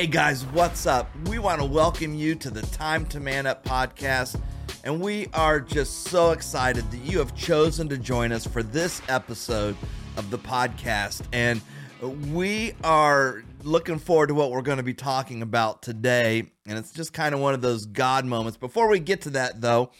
Hey guys, what's up? We want to welcome you to the Time to Man Up podcast, and we are just so excited that you have chosen to join us for this episode of the podcast. And we are looking forward to what we're going to be talking about today. And it's just kind of one of those God moments. Before we get to that, though,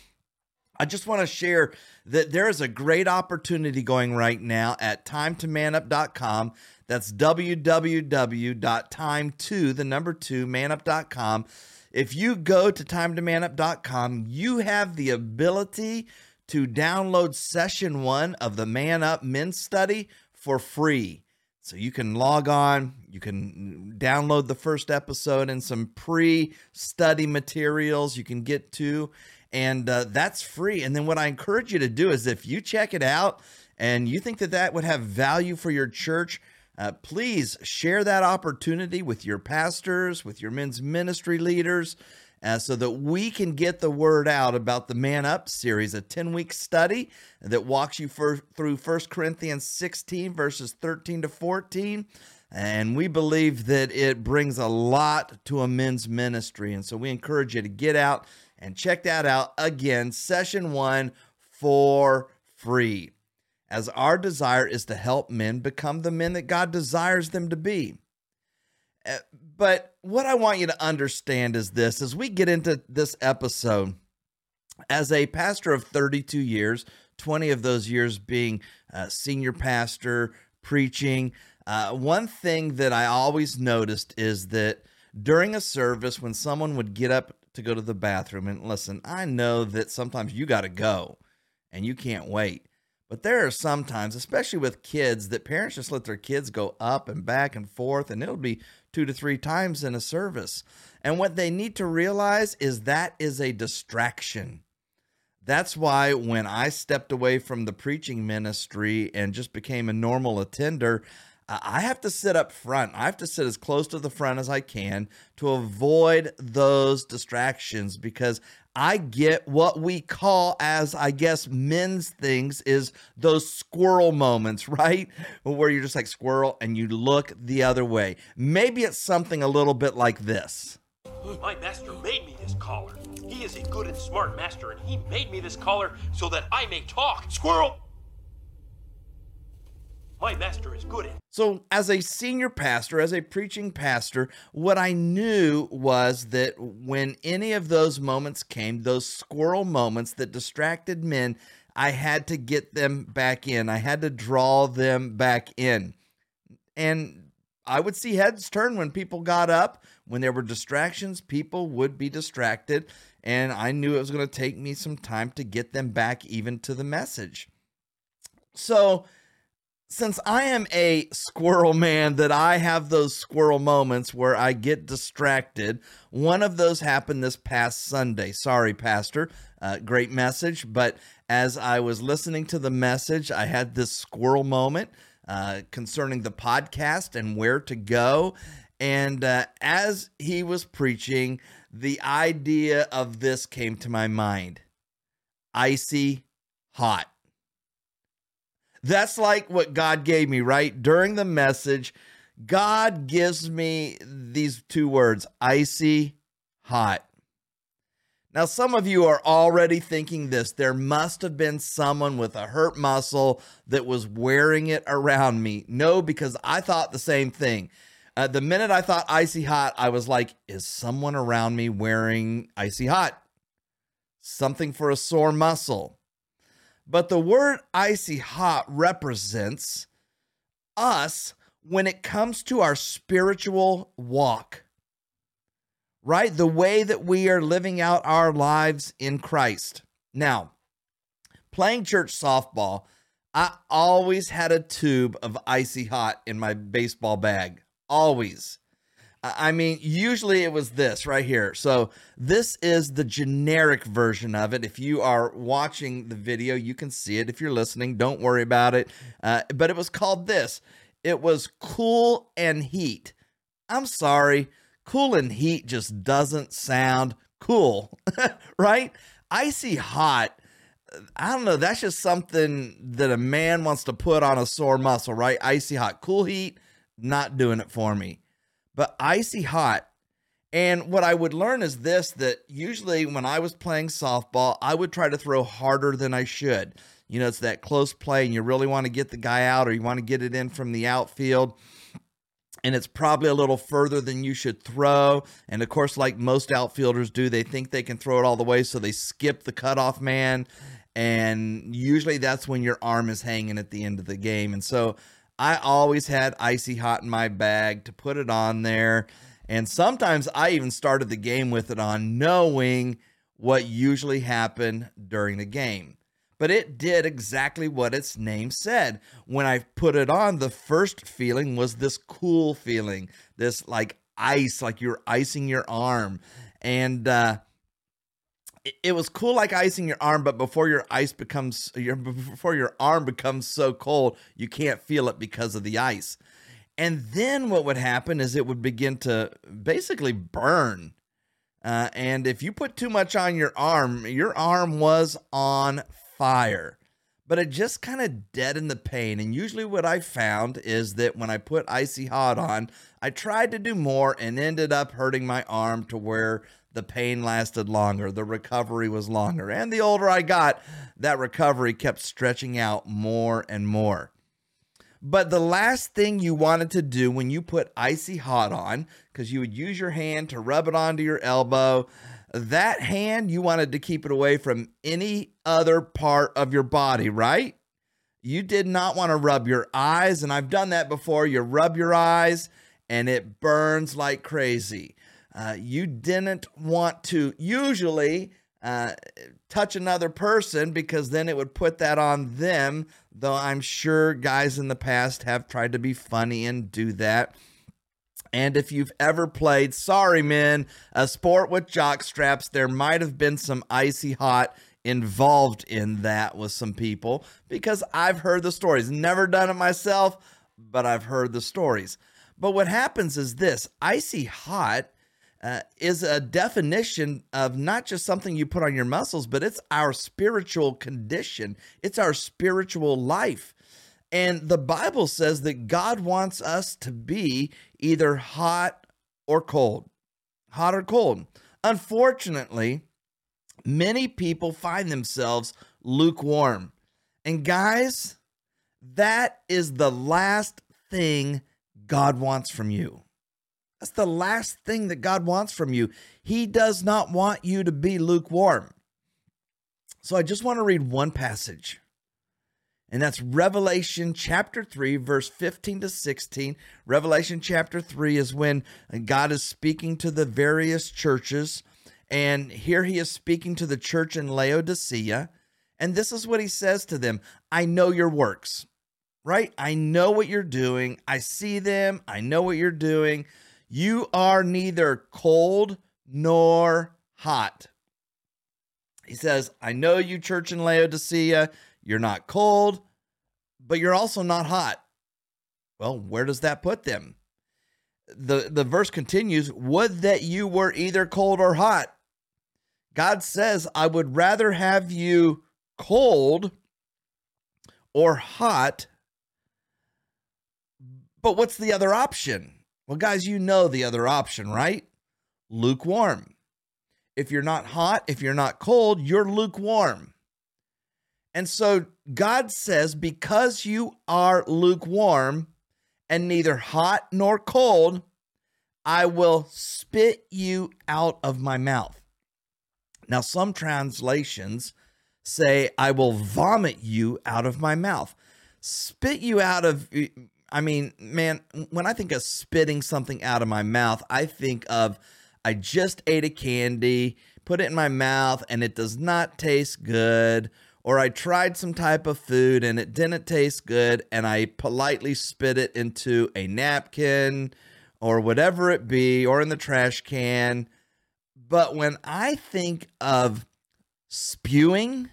I just want to share that there is a great opportunity going right now at timetomanup.com. That's www.time2, the number two, manup.com. If you go to timetomanup.com, you have the ability to download session one of the Man Up Men's Study for free. So you can log on, you can download the first episode and some pre study materials you can get to, and uh, that's free. And then what I encourage you to do is if you check it out and you think that that would have value for your church, uh, please share that opportunity with your pastors, with your men's ministry leaders, uh, so that we can get the word out about the Man Up series, a 10 week study that walks you for, through 1 Corinthians 16, verses 13 to 14. And we believe that it brings a lot to a men's ministry. And so we encourage you to get out and check that out again, session one for free as our desire is to help men become the men that God desires them to be. Uh, but what I want you to understand is this as we get into this episode, as a pastor of 32 years, 20 of those years being a senior pastor, preaching, uh, one thing that I always noticed is that during a service, when someone would get up to go to the bathroom, and listen, I know that sometimes you got to go and you can't wait. But there are some times, especially with kids, that parents just let their kids go up and back and forth, and it'll be two to three times in a service. And what they need to realize is that is a distraction. That's why when I stepped away from the preaching ministry and just became a normal attender, I have to sit up front. I have to sit as close to the front as I can to avoid those distractions because I get what we call as I guess men's things is those squirrel moments, right? Where you're just like squirrel and you look the other way. Maybe it's something a little bit like this. My master made me this collar. He is a good and smart master, and he made me this collar so that I may talk. Squirrel! My master is good at. So, as a senior pastor, as a preaching pastor, what I knew was that when any of those moments came, those squirrel moments that distracted men, I had to get them back in. I had to draw them back in. And I would see heads turn when people got up. When there were distractions, people would be distracted. And I knew it was going to take me some time to get them back even to the message. So, since I am a squirrel man, that I have those squirrel moments where I get distracted. One of those happened this past Sunday. Sorry, Pastor. Uh, great message. But as I was listening to the message, I had this squirrel moment uh, concerning the podcast and where to go. And uh, as he was preaching, the idea of this came to my mind icy hot. That's like what God gave me, right? During the message, God gives me these two words icy hot. Now, some of you are already thinking this. There must have been someone with a hurt muscle that was wearing it around me. No, because I thought the same thing. Uh, the minute I thought icy hot, I was like, is someone around me wearing icy hot? Something for a sore muscle. But the word icy hot represents us when it comes to our spiritual walk, right? The way that we are living out our lives in Christ. Now, playing church softball, I always had a tube of icy hot in my baseball bag. Always. I mean, usually it was this right here. So, this is the generic version of it. If you are watching the video, you can see it. If you're listening, don't worry about it. Uh, but it was called this it was Cool and Heat. I'm sorry, Cool and Heat just doesn't sound cool, right? Icy Hot. I don't know. That's just something that a man wants to put on a sore muscle, right? Icy hot. Cool heat, not doing it for me. But icy hot And what I would learn is this that usually when I was playing softball, I would try to throw harder than I should. You know, it's that close play, and you really want to get the guy out or you want to get it in from the outfield. And it's probably a little further than you should throw. And of course, like most outfielders do, they think they can throw it all the way. So they skip the cutoff man. And usually that's when your arm is hanging at the end of the game. And so I always had icy hot in my bag to put it on there. And sometimes I even started the game with it on, knowing what usually happened during the game. But it did exactly what its name said. When I put it on, the first feeling was this cool feeling, this like ice, like you're icing your arm. And uh, it, was cool like icing your arm, but before your ice becomes your before your arm becomes so cold, you can't feel it because of the ice. And then what would happen is it would begin to basically burn. Uh, and if you put too much on your arm, your arm was on fire. But it just kind of deadened the pain. And usually, what I found is that when I put Icy Hot on, I tried to do more and ended up hurting my arm to where the pain lasted longer, the recovery was longer. And the older I got, that recovery kept stretching out more and more. But the last thing you wanted to do when you put icy hot on, because you would use your hand to rub it onto your elbow, that hand, you wanted to keep it away from any other part of your body, right? You did not want to rub your eyes, and I've done that before. You rub your eyes and it burns like crazy. Uh, you didn't want to usually uh, touch another person because then it would put that on them. Though I'm sure guys in the past have tried to be funny and do that. And if you've ever played, sorry men, a sport with jock straps, there might have been some icy hot involved in that with some people because I've heard the stories. Never done it myself, but I've heard the stories. But what happens is this icy hot uh, is a definition of not just something you put on your muscles, but it's our spiritual condition, it's our spiritual life. And the Bible says that God wants us to be either hot or cold, hot or cold. Unfortunately, many people find themselves lukewarm. And guys, that is the last thing God wants from you. That's the last thing that God wants from you. He does not want you to be lukewarm. So I just want to read one passage. And that's Revelation chapter 3, verse 15 to 16. Revelation chapter 3 is when God is speaking to the various churches. And here he is speaking to the church in Laodicea. And this is what he says to them I know your works, right? I know what you're doing. I see them. I know what you're doing. You are neither cold nor hot. He says, I know you, church in Laodicea, you're not cold, but you're also not hot. Well, where does that put them? The, the verse continues, Would that you were either cold or hot. God says, I would rather have you cold or hot. But what's the other option? Well, guys, you know the other option, right? Lukewarm. If you're not hot, if you're not cold, you're lukewarm. And so God says, because you are lukewarm and neither hot nor cold, I will spit you out of my mouth. Now, some translations say, I will vomit you out of my mouth. Spit you out of I mean, man, when I think of spitting something out of my mouth, I think of I just ate a candy, put it in my mouth, and it does not taste good. Or I tried some type of food and it didn't taste good, and I politely spit it into a napkin or whatever it be, or in the trash can. But when I think of spewing,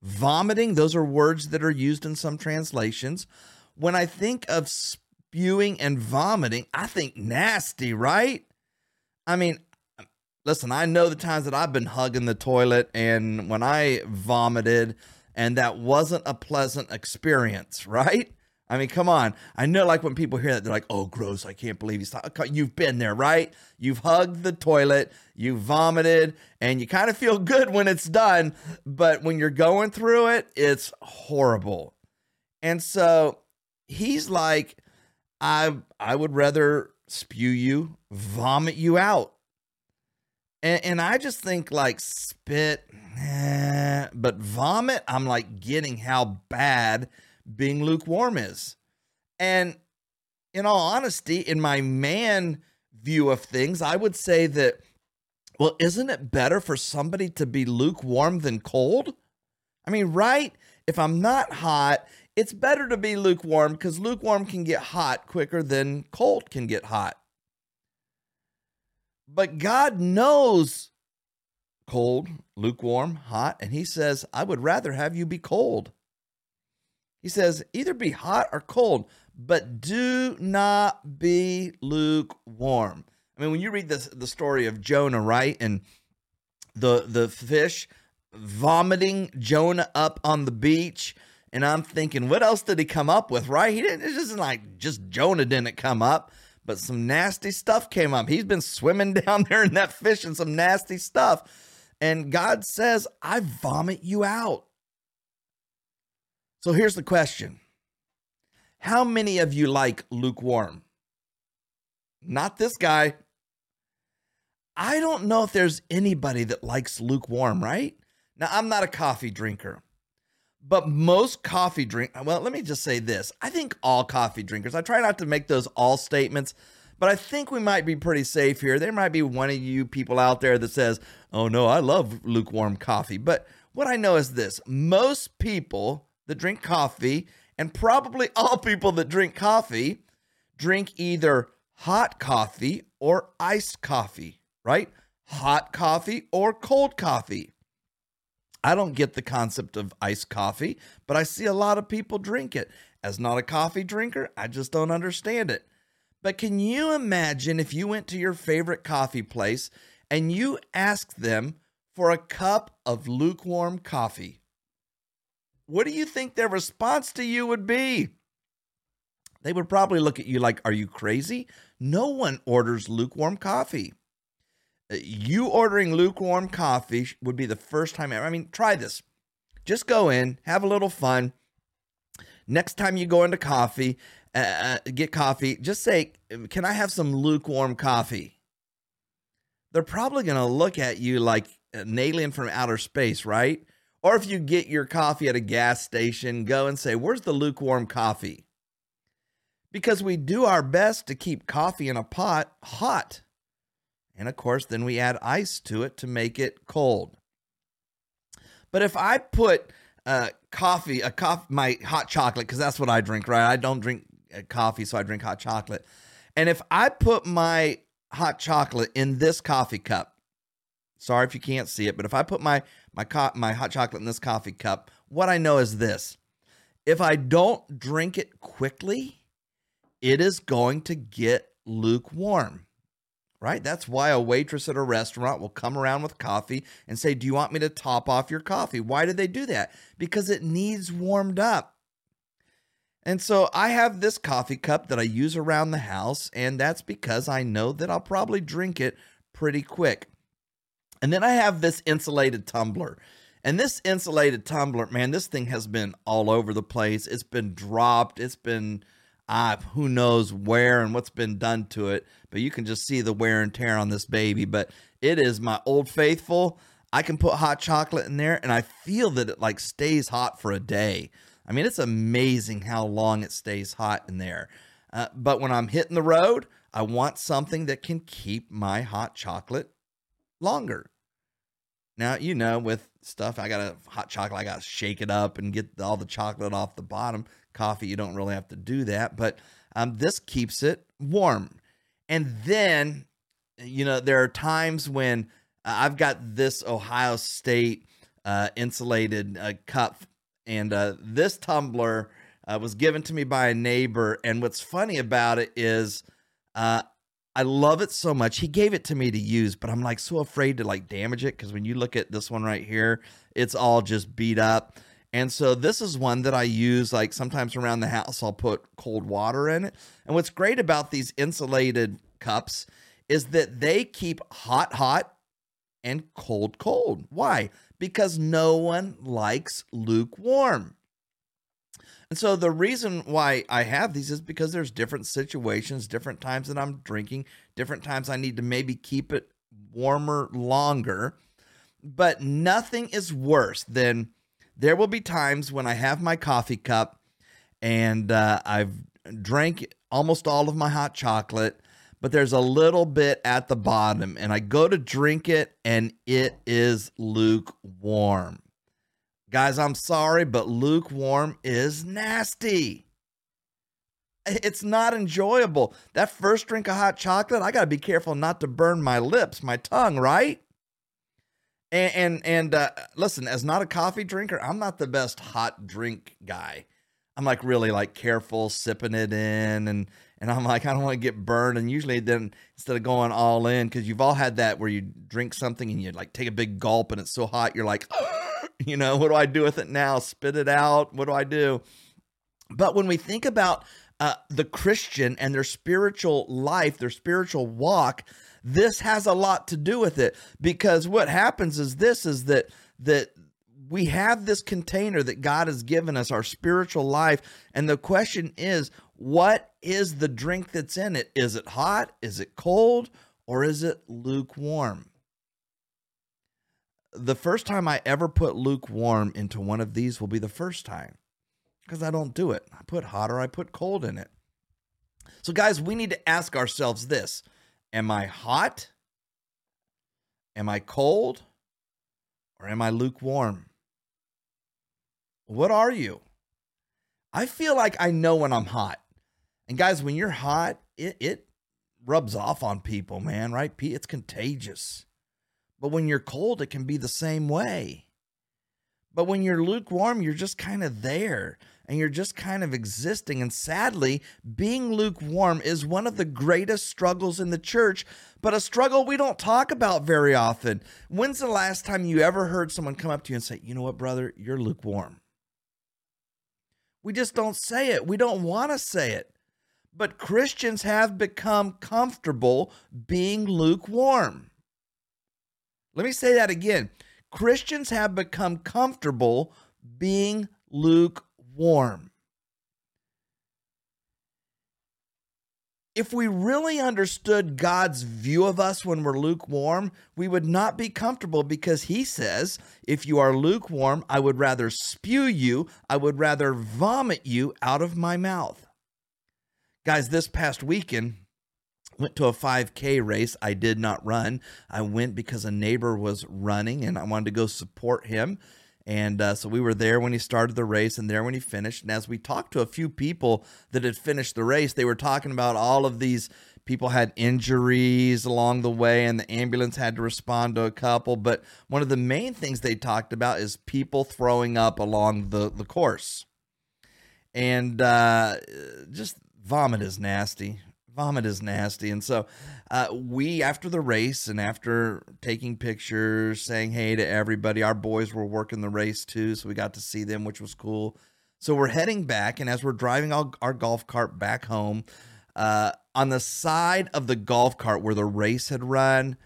vomiting, those are words that are used in some translations when I think of spewing and vomiting, I think nasty, right? I mean, listen, I know the times that I've been hugging the toilet and when I vomited, and that wasn't a pleasant experience, right? I mean, come on. I know, like when people hear that, they're like, "Oh, gross! I can't believe he's." Talking. You've been there, right? You've hugged the toilet, you vomited, and you kind of feel good when it's done, but when you're going through it, it's horrible. And so he's like, "I I would rather spew you, vomit you out." And, and I just think like spit, eh, but vomit. I'm like getting how bad being lukewarm is. And in all honesty, in my man view of things, I would say that, well, isn't it better for somebody to be lukewarm than cold? I mean, right? If I'm not hot, it's better to be lukewarm because lukewarm can get hot quicker than cold can get hot. But God knows cold, lukewarm, hot, and He says, I would rather have you be cold. He says, either be hot or cold, but do not be lukewarm. I mean, when you read this, the story of Jonah, right? And the the fish vomiting Jonah up on the beach. And I'm thinking, what else did he come up with, right? He didn't, it's just like just Jonah didn't come up, but some nasty stuff came up. He's been swimming down there in that fish and some nasty stuff. And God says, I vomit you out. So here's the question How many of you like lukewarm? Not this guy. I don't know if there's anybody that likes lukewarm, right? Now, I'm not a coffee drinker, but most coffee drink, well, let me just say this. I think all coffee drinkers, I try not to make those all statements, but I think we might be pretty safe here. There might be one of you people out there that says, oh no, I love lukewarm coffee. But what I know is this most people that drink coffee, and probably all people that drink coffee, drink either hot coffee or iced coffee, right? Hot coffee or cold coffee. I don't get the concept of iced coffee, but I see a lot of people drink it. As not a coffee drinker, I just don't understand it. But can you imagine if you went to your favorite coffee place and you asked them for a cup of lukewarm coffee? what do you think their response to you would be? They would probably look at you like, Are you crazy? No one orders lukewarm coffee. You ordering lukewarm coffee would be the first time ever. I mean, try this. Just go in, have a little fun. Next time you go into coffee, uh, uh get coffee, just say, Can I have some lukewarm coffee? They're probably going to look at you like an alien from outer space, right? Or if you get your coffee at a gas station, go and say, Where's the lukewarm coffee? Because we do our best to keep coffee in a pot hot. And of course, then we add ice to it to make it cold. But if I put uh, coffee, a coffee, my hot chocolate, because that's what I drink, right? I don't drink uh, coffee, so I drink hot chocolate. And if I put my hot chocolate in this coffee cup, sorry if you can't see it, but if I put my my co- my hot chocolate in this coffee cup, what I know is this. If I don't drink it quickly, it is going to get lukewarm. Right? That's why a waitress at a restaurant will come around with coffee and say, "Do you want me to top off your coffee?" Why do they do that? Because it needs warmed up. And so I have this coffee cup that I use around the house, and that's because I know that I'll probably drink it pretty quick. And then I have this insulated tumbler. And this insulated tumbler, man, this thing has been all over the place. It's been dropped. It's been, uh, who knows where and what's been done to it. But you can just see the wear and tear on this baby. But it is my old faithful. I can put hot chocolate in there and I feel that it like stays hot for a day. I mean, it's amazing how long it stays hot in there. Uh, but when I'm hitting the road, I want something that can keep my hot chocolate longer. Now, you know, with stuff, I got a hot chocolate, I got to shake it up and get all the chocolate off the bottom. Coffee, you don't really have to do that, but um, this keeps it warm. And then, you know, there are times when uh, I've got this Ohio State uh, insulated uh, cup, and uh, this tumbler uh, was given to me by a neighbor. And what's funny about it is, uh, I love it so much. He gave it to me to use, but I'm like so afraid to like damage it because when you look at this one right here, it's all just beat up. And so this is one that I use like sometimes around the house I'll put cold water in it. And what's great about these insulated cups is that they keep hot hot and cold cold. Why? Because no one likes lukewarm. And so the reason why I have these is because there's different situations, different times that I'm drinking, different times I need to maybe keep it warmer longer. But nothing is worse than there will be times when I have my coffee cup and uh, I've drank almost all of my hot chocolate, but there's a little bit at the bottom, and I go to drink it and it is lukewarm. Guys, I'm sorry, but lukewarm is nasty. It's not enjoyable. That first drink of hot chocolate, I got to be careful not to burn my lips, my tongue, right? And and, and uh, listen, as not a coffee drinker, I'm not the best hot drink guy. I'm like really like careful sipping it in and and I'm like I don't want to get burned and usually then instead of going all in cuz you've all had that where you drink something and you like take a big gulp and it's so hot you're like you know what do I do with it now? Spit it out? What do I do? But when we think about uh, the Christian and their spiritual life their spiritual walk this has a lot to do with it because what happens is this is that that we have this container that God has given us, our spiritual life. And the question is, what is the drink that's in it? Is it hot? Is it cold? Or is it lukewarm? The first time I ever put lukewarm into one of these will be the first time because I don't do it. I put hot or I put cold in it. So, guys, we need to ask ourselves this Am I hot? Am I cold? Or am I lukewarm? What are you? I feel like I know when I'm hot. And guys, when you're hot, it it rubs off on people, man, right? It's contagious. But when you're cold, it can be the same way. But when you're lukewarm, you're just kind of there and you're just kind of existing. And sadly, being lukewarm is one of the greatest struggles in the church, but a struggle we don't talk about very often. When's the last time you ever heard someone come up to you and say, You know what, brother, you're lukewarm? We just don't say it. We don't want to say it. But Christians have become comfortable being lukewarm. Let me say that again. Christians have become comfortable being lukewarm. if we really understood God's view of us when we're lukewarm, we would not be comfortable because He says, If you are lukewarm, I would rather spew you, I would rather vomit you out of my mouth. Guys, this past weekend, went to a 5k race i did not run i went because a neighbor was running and i wanted to go support him and uh, so we were there when he started the race and there when he finished. And as we talked to a few people that had finished the race, they were talking about all of these people had injuries along the way and the ambulance had to respond to a couple. But one of the main things they talked about is people throwing up along the, the course. And uh, just vomit is nasty vomit is nasty. And so uh, we, after the race and after taking pictures, saying hey to everybody, our boys were working the race too. So we got to see them, which was cool. So we're heading back. And as we're driving our, our golf cart back home, uh, on the side of the golf cart where the race had run,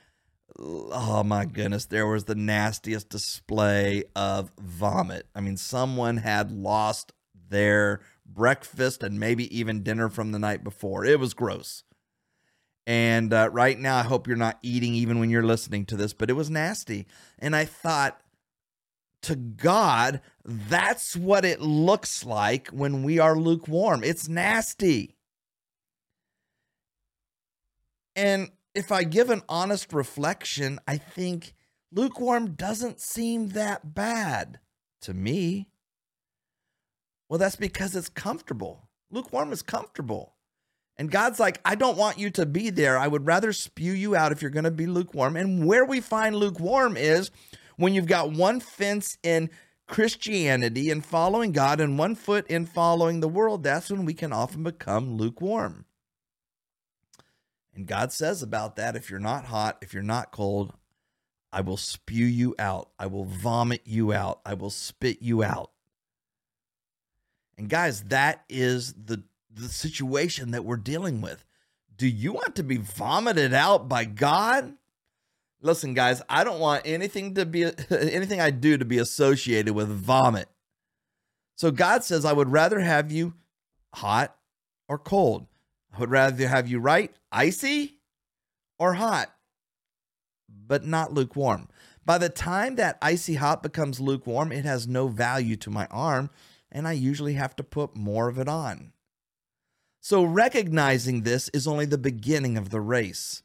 oh my goodness, there was the nastiest display of vomit. I mean, someone had lost their breakfast and maybe even dinner from the night before. It was gross. And uh, right now, I hope you're not eating even when you're listening to this, but it was nasty. And I thought, to God, that's what it looks like when we are lukewarm. It's nasty. And if I give an honest reflection, I think lukewarm doesn't seem that bad to me. Well, that's because it's comfortable. Lukewarm is comfortable. And God's like, I don't want you to be there. I would rather spew you out if you're going to be lukewarm. And where we find lukewarm is when you've got one fence in Christianity and following God and one foot in following the world. That's when we can often become lukewarm. And God says about that if you're not hot, if you're not cold, I will spew you out. I will vomit you out. I will spit you out. And guys, that is the the situation that we're dealing with. Do you want to be vomited out by God? Listen, guys, I don't want anything to be anything I do to be associated with vomit. So God says, I would rather have you hot or cold. I would rather have you right, icy or hot, but not lukewarm. By the time that icy hot becomes lukewarm, it has no value to my arm, and I usually have to put more of it on. So, recognizing this is only the beginning of the race.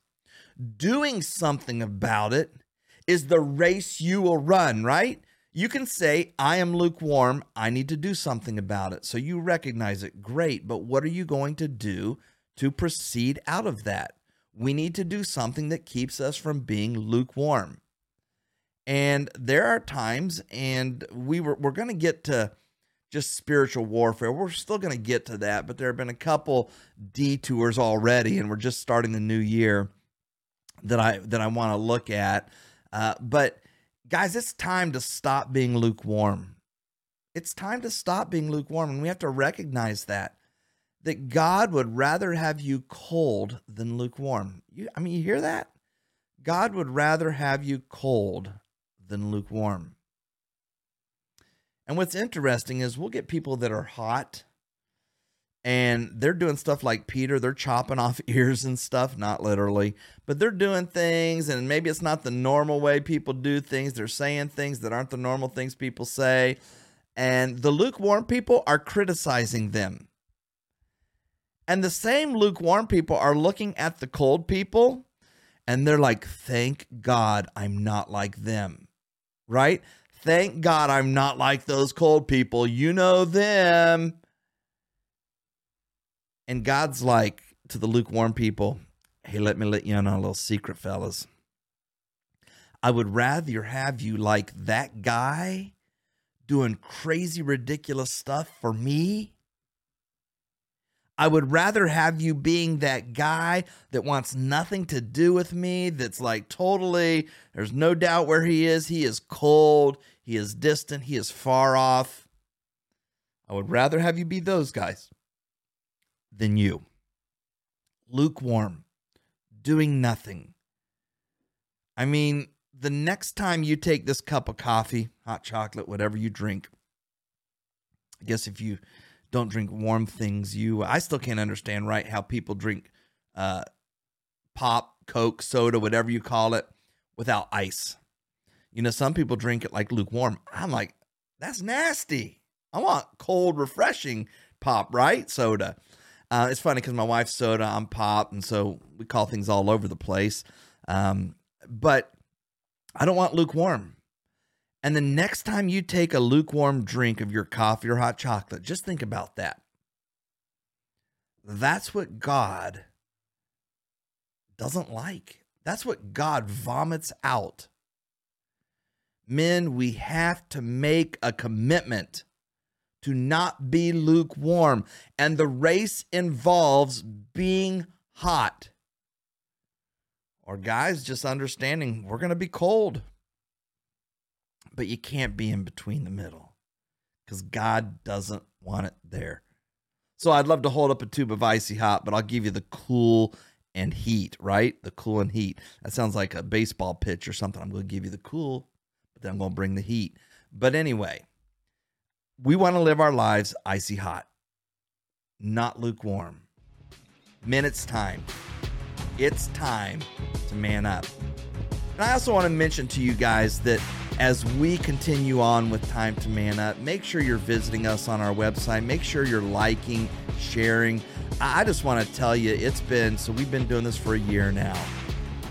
Doing something about it is the race you will run, right? You can say, I am lukewarm. I need to do something about it. So you recognize it. Great. But what are you going to do to proceed out of that? We need to do something that keeps us from being lukewarm. And there are times, and we were, we're going to get to just spiritual warfare. We're still going to get to that, but there have been a couple detours already, and we're just starting the new year that I that I want to look at. Uh, but guys, it's time to stop being lukewarm. It's time to stop being lukewarm, and we have to recognize that that God would rather have you cold than lukewarm. You, I mean, you hear that? God would rather have you cold than lukewarm. And what's interesting is we'll get people that are hot and they're doing stuff like Peter, they're chopping off ears and stuff, not literally, but they're doing things, and maybe it's not the normal way people do things. They're saying things that aren't the normal things people say. And the lukewarm people are criticizing them. And the same lukewarm people are looking at the cold people and they're like, thank God I'm not like them, right? Thank God I'm not like those cold people. You know them. And God's like to the lukewarm people, hey, let me let you in on a little secret, fellas. I would rather have you like that guy doing crazy, ridiculous stuff for me. I would rather have you being that guy that wants nothing to do with me, that's like totally, there's no doubt where he is. He is cold, he is distant, he is far off. I would rather have you be those guys than you. Lukewarm, doing nothing. I mean, the next time you take this cup of coffee, hot chocolate, whatever you drink, I guess if you don't drink warm things, you I still can't understand right how people drink uh, pop, coke, soda, whatever you call it, without ice. You know, some people drink it like lukewarm. I'm like, that's nasty. I want cold, refreshing pop, right? Soda. Uh, it's funny because my wife's soda, I'm pop, and so we call things all over the place. Um, but I don't want lukewarm. And the next time you take a lukewarm drink of your coffee or hot chocolate, just think about that. That's what God doesn't like. That's what God vomits out. Men, we have to make a commitment to not be lukewarm. And the race involves being hot. Or, guys, just understanding we're going to be cold but you can't be in between the middle because God doesn't want it there. So I'd love to hold up a tube of icy hot, but I'll give you the cool and heat, right? The cool and heat. That sounds like a baseball pitch or something. I'm going to give you the cool, but then I'm going to bring the heat. But anyway, we want to live our lives icy hot, not lukewarm. Minutes time. It's time to man up. And I also want to mention to you guys that as we continue on with Time to Man Up, make sure you're visiting us on our website. Make sure you're liking, sharing. I just want to tell you, it's been so we've been doing this for a year now,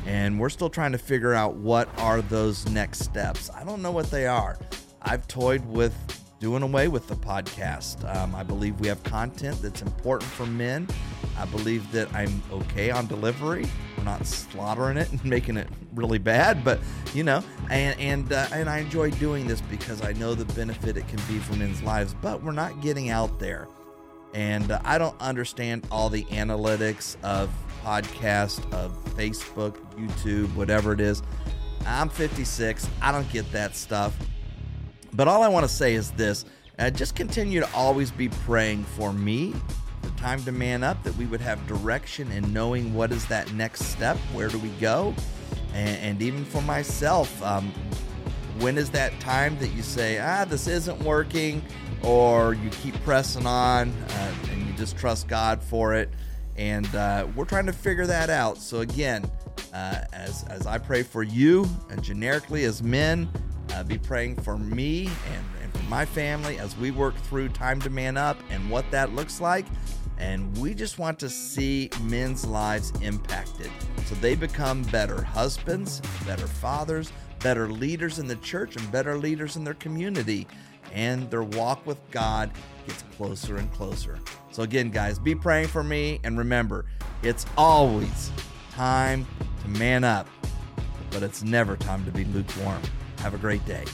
and we're still trying to figure out what are those next steps. I don't know what they are. I've toyed with doing away with the podcast. Um, I believe we have content that's important for men. I believe that I'm okay on delivery. We're not slaughtering it and making it really bad, but you know, and and uh, and I enjoy doing this because I know the benefit it can be for men's lives. But we're not getting out there, and uh, I don't understand all the analytics of podcast, of Facebook, YouTube, whatever it is. I'm 56. I don't get that stuff. But all I want to say is this Uh, just continue to always be praying for me, the time to man up, that we would have direction and knowing what is that next step, where do we go, and, and even for myself, um, when is that time that you say, ah, this isn't working, or you keep pressing on uh, and you just trust God for it? And uh, we're trying to figure that out. So, again, uh, as, as I pray for you, and generically as men, uh, be praying for me and, and for my family as we work through time to man up and what that looks like. And we just want to see men's lives impacted so they become better husbands, better fathers, better leaders in the church, and better leaders in their community. And their walk with God gets closer and closer. So, again, guys, be praying for me. And remember, it's always time to man up, but it's never time to be lukewarm. Have a great day.